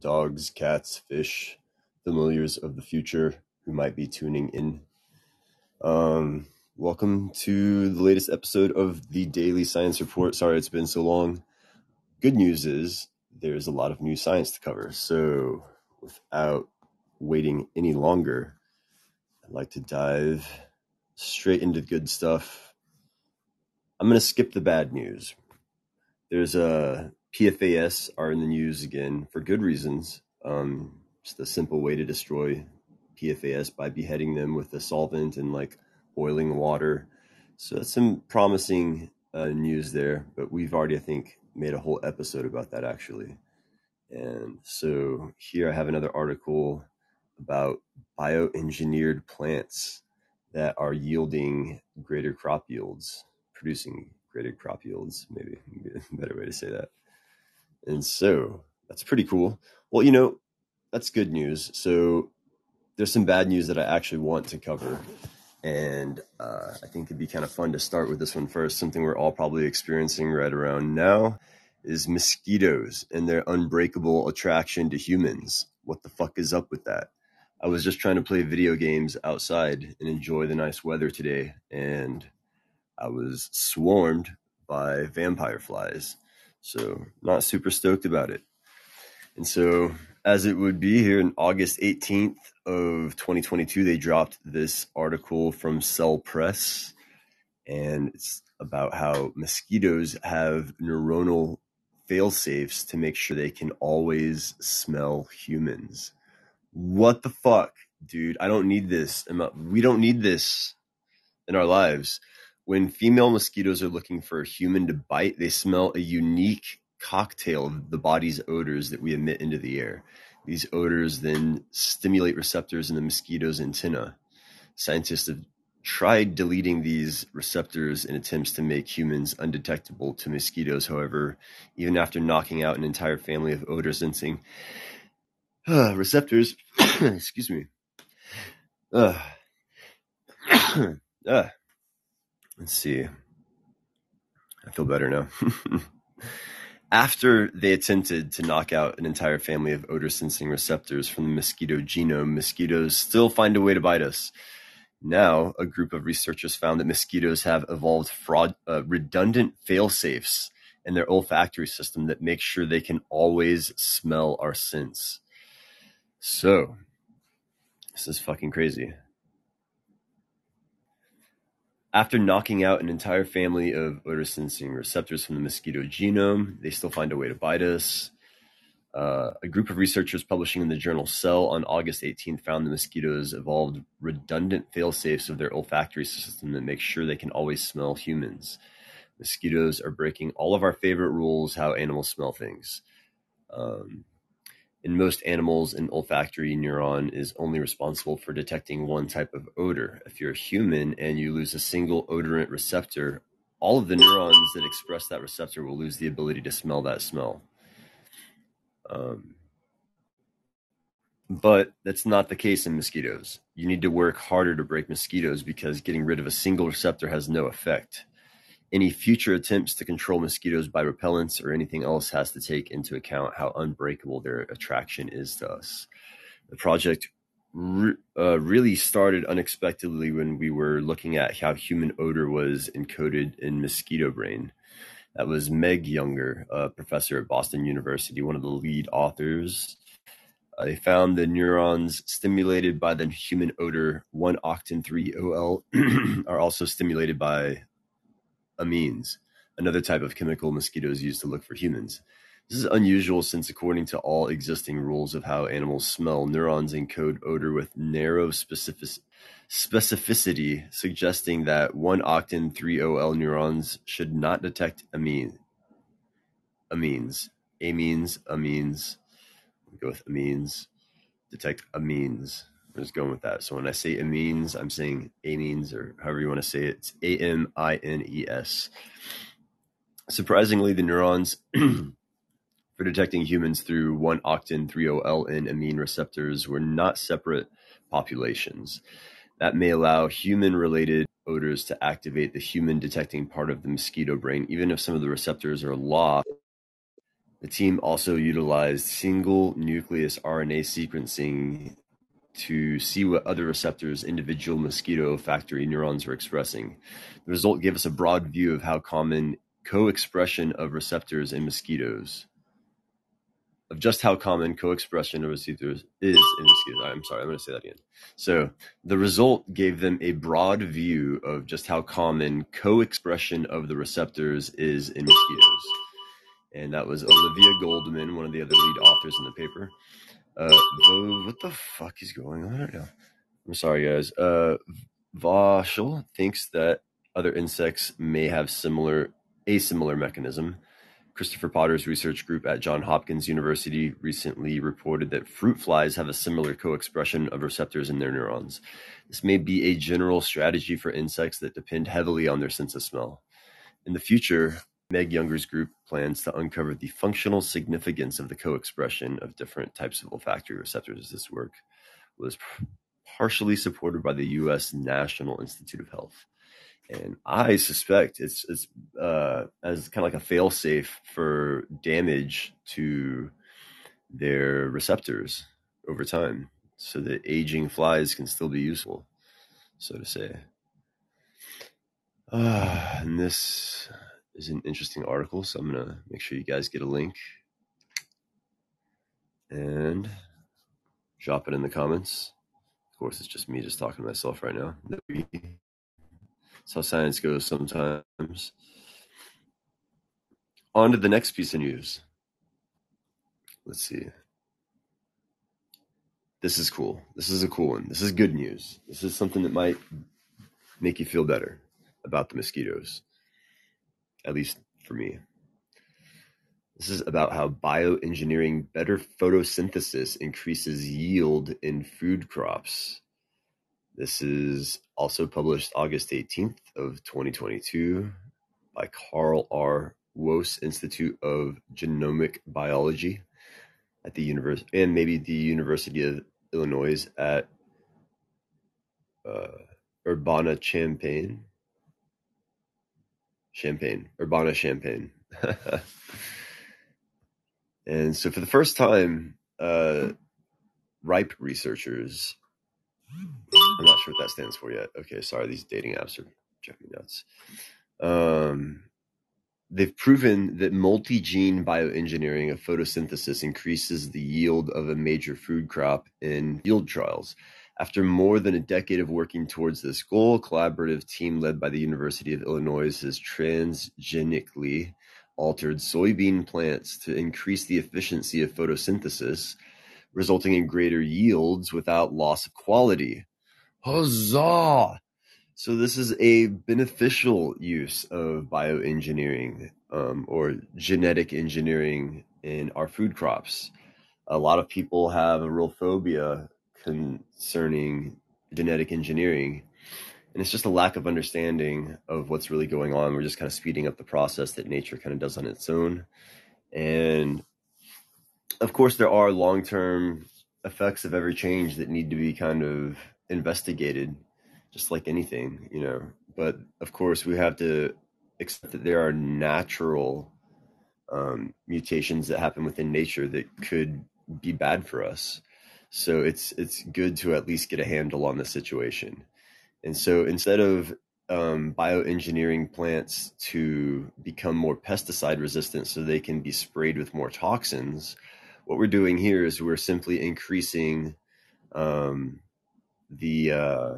dogs, cats, fish, familiars of the future who might be tuning in. Um, welcome to the latest episode of the Daily Science Report. Sorry it's been so long. Good news is there's a lot of new science to cover. So, without waiting any longer, I'd like to dive straight into the good stuff. I'm going to skip the bad news. There's a PFAS are in the news again for good reasons. Um, a simple way to destroy PFAS by beheading them with a solvent and like boiling water. So that's some promising uh, news there. But we've already, I think, made a whole episode about that actually. And so here I have another article about bioengineered plants that are yielding greater crop yields, producing greater crop yields, maybe a better way to say that. And so that's pretty cool. Well, you know, that's good news. So there's some bad news that I actually want to cover. And uh, I think it'd be kind of fun to start with this one first. Something we're all probably experiencing right around now is mosquitoes and their unbreakable attraction to humans. What the fuck is up with that? I was just trying to play video games outside and enjoy the nice weather today, and I was swarmed by vampire flies. So, not super stoked about it. And so, as it would be here in August 18th of 2022, they dropped this article from Cell Press, and it's about how mosquitoes have neuronal fail safes to make sure they can always smell humans. What the fuck, dude? I don't need this. We don't need this in our lives. When female mosquitoes are looking for a human to bite, they smell a unique cocktail of the body's odors that we emit into the air. These odors then stimulate receptors in the mosquito's antenna. Scientists have tried deleting these receptors in attempts to make humans undetectable to mosquitoes. However, even after knocking out an entire family of odor sensing uh, receptors, excuse me, uh, uh, let's see. I feel better now. After they attempted to knock out an entire family of odor sensing receptors from the mosquito genome, mosquitoes still find a way to bite us. Now, a group of researchers found that mosquitoes have evolved fraud, uh, redundant fail-safes in their olfactory system that make sure they can always smell our scents. So, this is fucking crazy. After knocking out an entire family of odor sensing receptors from the mosquito genome, they still find a way to bite us. Uh, a group of researchers publishing in the journal Cell on August 18th found the mosquitoes evolved redundant fail-safes of their olfactory system that make sure they can always smell humans. Mosquitoes are breaking all of our favorite rules how animals smell things. Um, in most animals, an olfactory neuron is only responsible for detecting one type of odor. If you're a human and you lose a single odorant receptor, all of the neurons that express that receptor will lose the ability to smell that smell. Um, but that's not the case in mosquitoes. You need to work harder to break mosquitoes because getting rid of a single receptor has no effect. Any future attempts to control mosquitoes by repellents or anything else has to take into account how unbreakable their attraction is to us. The project re- uh, really started unexpectedly when we were looking at how human odor was encoded in mosquito brain. That was Meg Younger, a professor at Boston University, one of the lead authors. Uh, they found the neurons stimulated by the human odor 1-octen 3-OL are also stimulated by amines, another type of chemical mosquitoes use to look for humans. This is unusual since, according to all existing rules of how animals smell, neurons encode odor with narrow specific- specificity, suggesting that 1-octen 3-OL neurons should not detect amine, amines, amines, amines. Go with amines. Detect amines. I'm just going with that. So when I say amines, I'm saying amines or however you want to say it. It's A M I N E S. Surprisingly, the neurons for detecting humans through 1-octen 3-OLN amine receptors were not separate populations. That may allow human-related odors to activate the human detecting part of the mosquito brain, even if some of the receptors are lost The team also utilized single nucleus RNA sequencing to see what other receptors individual mosquito olfactory neurons were expressing. The result gave us a broad view of how common co-expression of receptors in mosquitoes of just how common co-expression of receptors is in mosquitoes. I'm sorry, I'm going to say that again. So the result gave them a broad view of just how common co-expression of the receptors is in mosquitoes. And that was Olivia Goldman, one of the other lead authors in the paper. Uh, what the fuck is going on right now? I'm sorry, guys. Uh, Vosshall thinks that other insects may have similar a similar mechanism. Christopher Potter's research group at Johns Hopkins University recently reported that fruit flies have a similar co-expression of receptors in their neurons. This may be a general strategy for insects that depend heavily on their sense of smell. In the future, Meg Younger's group plans to uncover the functional significance of the co-expression of different types of olfactory receptors. This work was partially supported by the U.S. National Institute of Health and I suspect it's it's uh, as kind of like a failsafe for damage to their receptors over time, so that aging flies can still be useful, so to say. Uh, and this is an interesting article, so I'm gonna make sure you guys get a link and drop it in the comments. Of course, it's just me just talking to myself right now. That's how science goes sometimes. On to the next piece of news. Let's see. This is cool. This is a cool one. This is good news. This is something that might make you feel better about the mosquitoes, at least for me. This is about how bioengineering better photosynthesis increases yield in food crops. This is also published August 18th of 2022 by Carl R. Woese Institute of Genomic Biology at the university and maybe the University of Illinois at uh, Urbana Champaign. Champaign, Urbana Champagne. and so for the first time, uh, RIPE researchers I'm not sure what that stands for yet. Okay, sorry, these dating apps are driving me nuts. Um, they've proven that multi-gene bioengineering of photosynthesis increases the yield of a major food crop in field trials. After more than a decade of working towards this goal, a collaborative team led by the University of Illinois has transgenically altered soybean plants to increase the efficiency of photosynthesis resulting in greater yields without loss of quality. Huzzah! So this is a beneficial use of bioengineering um, or genetic engineering in our food crops. A lot of people have a real phobia concerning genetic engineering, and it's just a lack of understanding of what's really going on. We're just kind of speeding up the process that nature kind of does on its own, and of course, there are long term effects of every change that need to be kind of investigated, just like anything, you know. But of course, we have to accept that there are natural um, mutations that happen within nature that could be bad for us. So it's it's good to at least get a handle on the situation. And so instead of um, bioengineering plants to become more pesticide resistant so they can be sprayed with more toxins, what we're doing here is we're simply increasing um, the uh,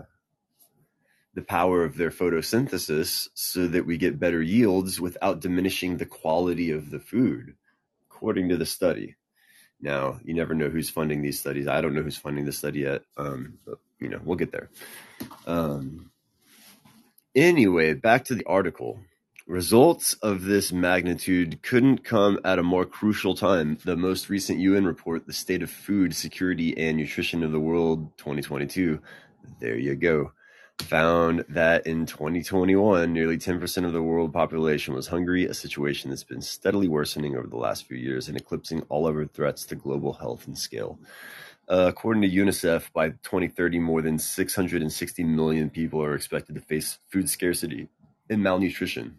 the power of their photosynthesis so that we get better yields without diminishing the quality of the food, according to the study. Now, you never know who's funding these studies. I don't know who's funding the study yet. Um, but, you know, we'll get there. Um, anyway, back to the article. Results of this magnitude couldn't come at a more crucial time. The most recent UN report, The State of Food Security and Nutrition of the World 2022, there you go, found that in 2021, nearly 10% of the world population was hungry, a situation that's been steadily worsening over the last few years and eclipsing all other threats to global health and scale. Uh, according to UNICEF, by 2030, more than 660 million people are expected to face food scarcity and malnutrition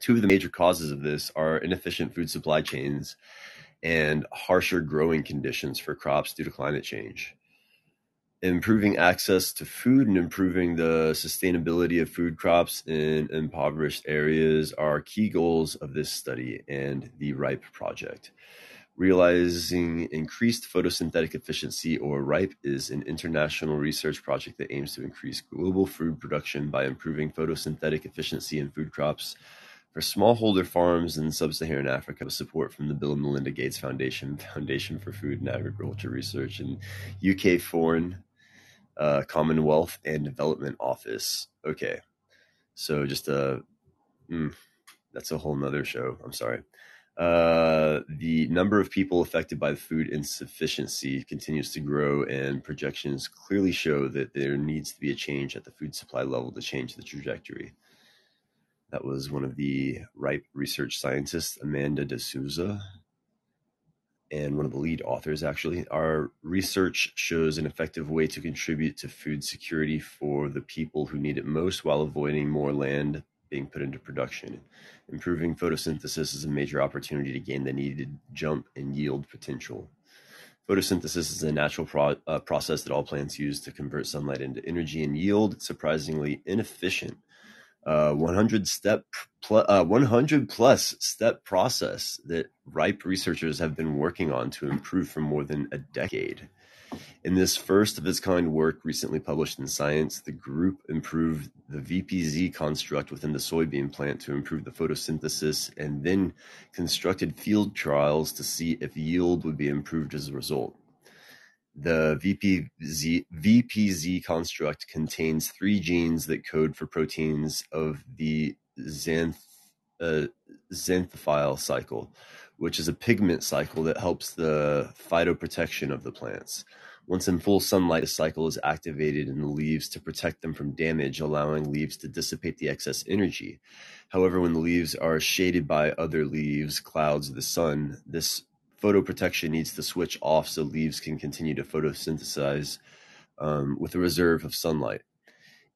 Two of the major causes of this are inefficient food supply chains and harsher growing conditions for crops due to climate change. Improving access to food and improving the sustainability of food crops in impoverished areas are key goals of this study and the RIPE project. Realizing Increased Photosynthetic Efficiency, or RIPE, is an international research project that aims to increase global food production by improving photosynthetic efficiency in food crops for smallholder farms in sub-Saharan Africa with support from the Bill and Melinda Gates Foundation, Foundation for Food and Agriculture Research, and UK Foreign uh, Commonwealth and Development Office. Okay, so just a mm, that's a whole nother show. I'm sorry. Uh, the number of people affected by food insufficiency continues to grow, and projections clearly show that there needs to be a change at the food supply level to change the trajectory. That was one of the RIPE research scientists, Amanda de Souza, and one of the lead authors, actually. Our research shows an effective way to contribute to food security for the people who need it most while avoiding more land being put into production. Improving photosynthesis is a major opportunity to gain the needed jump in yield potential. Photosynthesis is a natural pro- uh, process that all plants use to convert sunlight into energy and yield. Surprisingly inefficient uh, 100 step pl- uh, 100 plus step process that ripe researchers have been working on to improve for more than a decade. In this first of its kind work recently published in science the group improved the vpz construct within the soybean plant to improve the photosynthesis and then constructed field trials to see if yield would be improved as a result the VPZ, VPZ construct contains three genes that code for proteins of the xanth, uh, xanthophyll cycle, which is a pigment cycle that helps the phytoprotection of the plants. Once in full sunlight, the cycle is activated in the leaves to protect them from damage, allowing leaves to dissipate the excess energy. However, when the leaves are shaded by other leaves, clouds, or the sun, this photoprotection needs to switch off so leaves can continue to photosynthesize um, with a reserve of sunlight.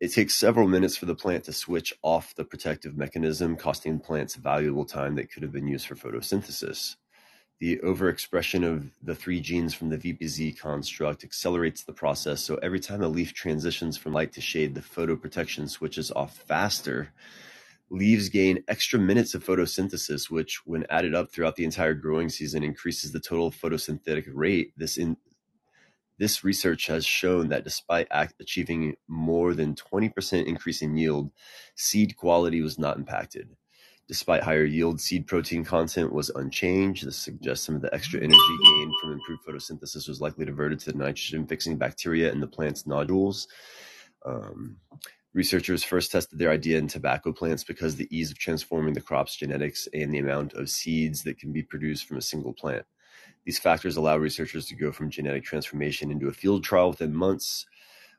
It takes several minutes for the plant to switch off the protective mechanism, costing plants valuable time that could have been used for photosynthesis. The overexpression of the three genes from the VPZ construct accelerates the process, so every time a leaf transitions from light to shade, the photoprotection switches off faster Leaves gain extra minutes of photosynthesis, which, when added up throughout the entire growing season, increases the total photosynthetic rate. This in this research has shown that despite achieving more than 20% increase in yield, seed quality was not impacted. Despite higher yield, seed protein content was unchanged. This suggests some of the extra energy gained from improved photosynthesis was likely diverted to the nitrogen fixing bacteria in the plant's nodules. Um, Researchers first tested their idea in tobacco plants because the ease of transforming the crop's genetics and the amount of seeds that can be produced from a single plant. These factors allow researchers to go from genetic transformation into a field trial within months.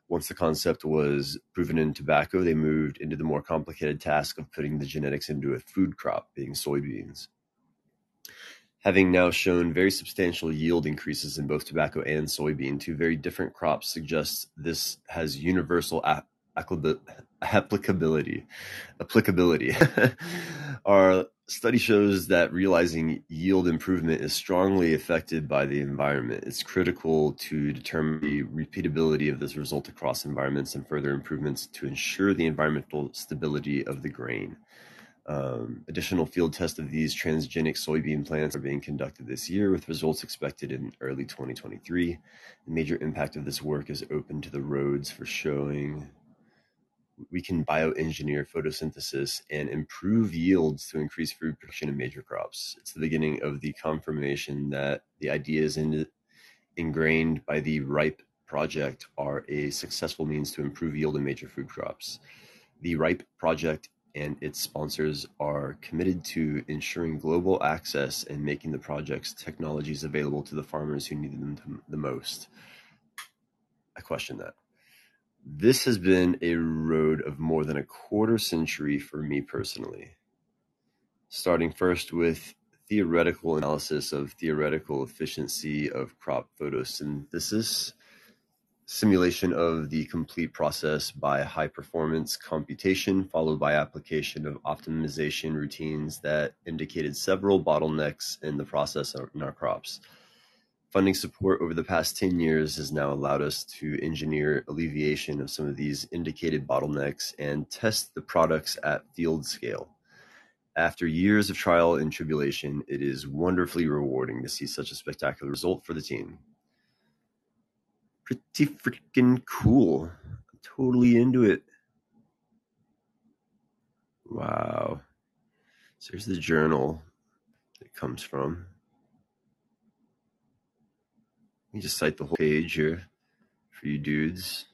Once the concept was proven in tobacco, they moved into the more complicated task of putting the genetics into a food crop, being soybeans. Having now shown very substantial yield increases in both tobacco and soybean, two very different crops suggests this has universal a- applicability. Applicability. Our study shows that realizing yield improvement is strongly affected by the environment. It's critical to determine the repeatability of this result across environments and further improvements to ensure the environmental stability of the grain. Um, additional field tests of these transgenic soybean plants are being conducted this year, with results expected in early 2023. The major impact of this work is open to the roads for showing we can bioengineer photosynthesis and improve yields to increase food production in major crops. It's the beginning of the confirmation that the ideas in, ingrained by the RIPE project are a successful means to improve yield in major food crops. The RIPE project and its sponsors are committed to ensuring global access and making the project's technologies available to the farmers who need them the most. I question that. This has been a road of more than a quarter century for me personally, starting first with theoretical analysis of theoretical efficiency of crop photosynthesis simulation of the complete process by high performance computation, followed by application of optimization routines that indicated several bottlenecks in the process in our crops. Funding support over the past 10 years has now allowed us to engineer alleviation of some of these indicated bottlenecks and test the products at field scale. After years of trial and tribulation, it is wonderfully rewarding to see such a spectacular result for the team. Pretty freaking cool. I'm totally into it. Wow. So here's the journal it comes from. Me just cite the whole page here for you dudes.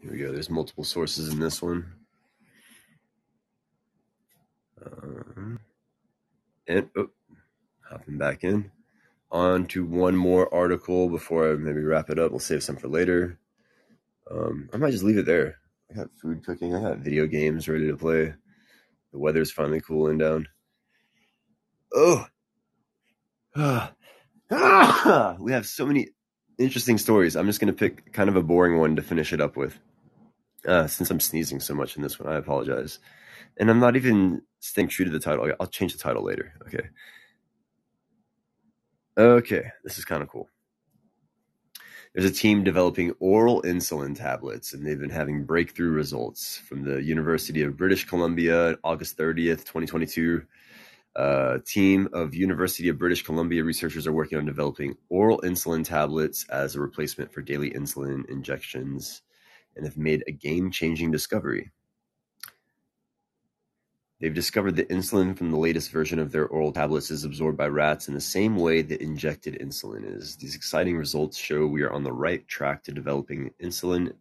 Here we go. There's multiple sources in this one. Um, and oh, hopping back in. On to one more article before I maybe wrap it up. We'll save some for later. Um, I might just leave it there. I got food cooking. I got video games ready to play. The weather's finally cooling down. Oh, we have so many interesting stories. I'm just going to pick kind of a boring one to finish it up with. Uh, since I'm sneezing so much in this one, I apologize. And I'm not even staying true to the title. I'll change the title later. Okay. Okay, this is kind of cool. There's a team developing oral insulin tablets, and they've been having breakthrough results from the University of British Columbia, August 30th, 2022 a team of University of British Columbia researchers are working on developing oral insulin tablets as a replacement for daily insulin injections and have made a game-changing discovery. They've discovered that insulin from the latest version of their oral tablets is absorbed by rats in the same way that injected insulin is. These exciting results show we are on the right track to developing insulin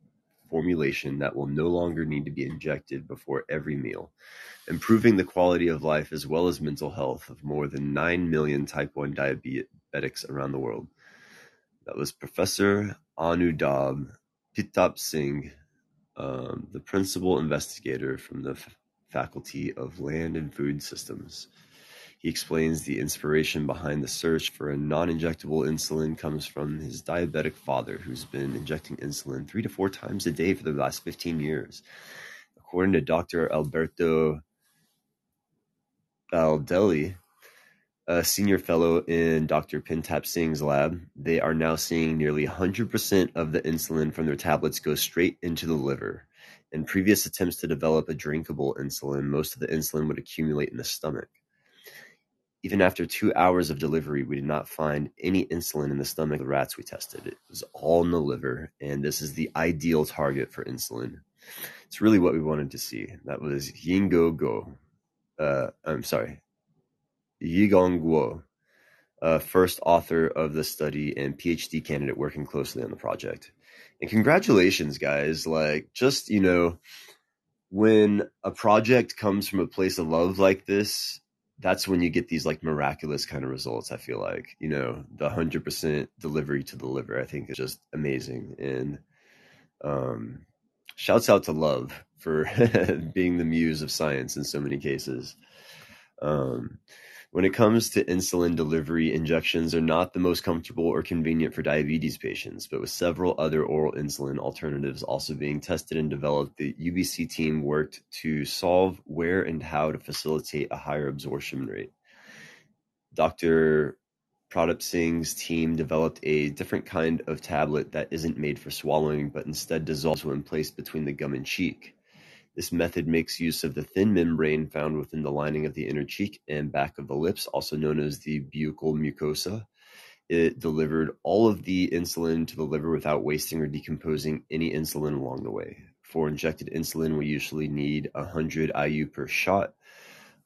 formulation that will no longer need to be injected before every meal, improving the quality of life as well as mental health of more than 9 million type 1 diabetics around the world. That was Professor Anubhav Pratap Singh, um, the principal investigator from the F- Faculty of Land and Food Systems. He explains the inspiration behind the search for a non-injectable insulin comes from his diabetic father, who's been injecting insulin three to four times a day for the last 15 years. According to Dr. Alberto Baldelli, a senior fellow in Dr. Pratap Singh's lab, they are now seeing nearly 100% of the insulin from their tablets go straight into the liver. In previous attempts to develop a drinkable insulin, most of the insulin would accumulate in the stomach. Even after two hours of delivery, we did not find any insulin in the stomach of the rats we tested. It was all in the liver, and this is the ideal target for insulin. It's really what we wanted to see. That was Yingo Go. Uh, I'm sorry, Yigong Guo, uh, first author of the study and PhD candidate working closely on the project. And congratulations, guys! Like, just you know, when a project comes from a place of love like this, that's when you get these like miraculous kind of results. I feel like you know the hundred percent delivery to the liver. I think is just amazing, and um, shouts out to Love for being the muse of science in so many cases. Um, when it comes to insulin delivery, injections are not the most comfortable or convenient for diabetes patients, but with several other oral insulin alternatives also being tested and developed, the UBC team worked to solve where and how to facilitate a higher absorption rate. Dr. Pratap Singh's team developed a different kind of tablet that isn't made for swallowing, but instead dissolves when placed between the gum and cheek. This method makes use of the thin membrane found within the lining of the inner cheek and back of the lips, also known as the buccal mucosa. It delivered all of the insulin to the liver without wasting or decomposing any insulin along the way. For injected insulin, we usually need 100 IU per shot.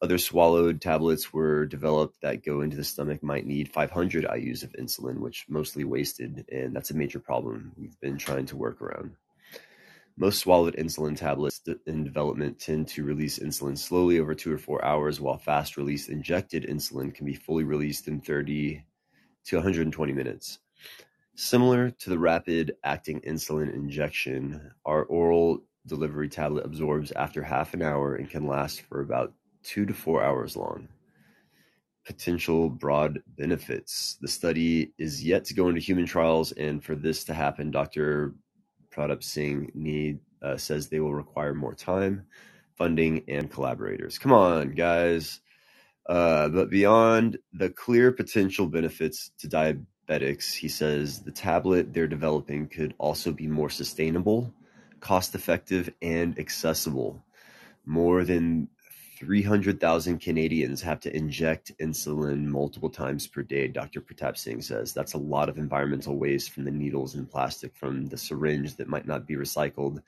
Other swallowed tablets were developed that go into the stomach might need 500 IUs of insulin, which mostly wasted, and that's a major problem we've been trying to work around. Most swallowed insulin tablets in development tend to release insulin slowly over two or four hours, while fast-release injected insulin can be fully released in 30 to 120 minutes. Similar to the rapid-acting insulin injection, our oral delivery tablet absorbs after half an hour and can last for about two to four hours long. potential broad benefits. The study is yet to go into human trials, and for this to happen, Dr. Pratap Singh need uh, says they will require more time, funding, and collaborators. Come on, guys. Uh, but beyond the clear potential benefits to diabetics, he says the tablet they're developing could also be more sustainable, cost effective, and accessible. More than 300,000 Canadians have to inject insulin multiple times per day, Dr. Pratap Singh says. That's a lot of environmental waste from the needles and plastic from the syringe that might not be recycled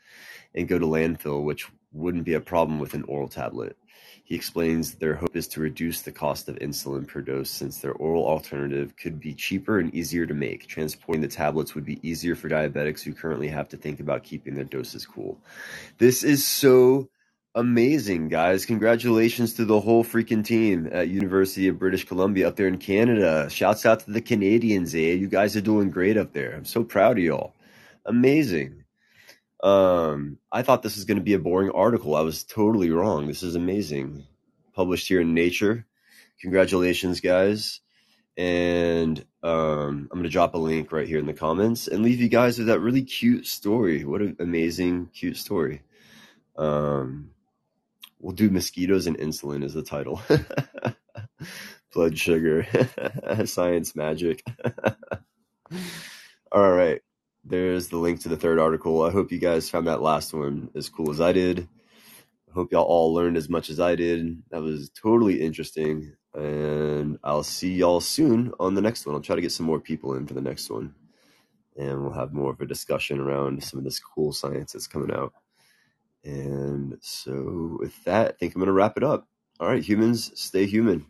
and go to landfill, which wouldn't be a problem with an oral tablet. He explains their hope is to reduce the cost of insulin per dose since their oral alternative could be cheaper and easier to make. Transporting the tablets would be easier for diabetics who currently have to think about keeping their doses cool. This is so amazing, guys. Congratulations to the whole freaking team at University of British Columbia up there in Canada. Shouts out to the Canadians, eh? You guys are doing great up there. I'm so proud of y'all. Amazing. Um, I thought this was going to be a boring article. I was totally wrong. This is amazing. Published here in Nature. Congratulations, guys. And um, I'm going to drop a link right here in the comments and leave you guys with that really cute story. What an amazing, cute story. Um, We'll do mosquitoes and insulin as the title. Blood sugar, science magic. all right. There's the link to the third article. I hope you guys found that last one as cool as I did. I hope y'all all learned as much as I did. That was totally interesting. And I'll see y'all soon on the next one. I'll try to get some more people in for the next one. And we'll have more of a discussion around some of this cool science that's coming out. And so, with that, I think I'm going to wrap it up. All right, humans, stay human.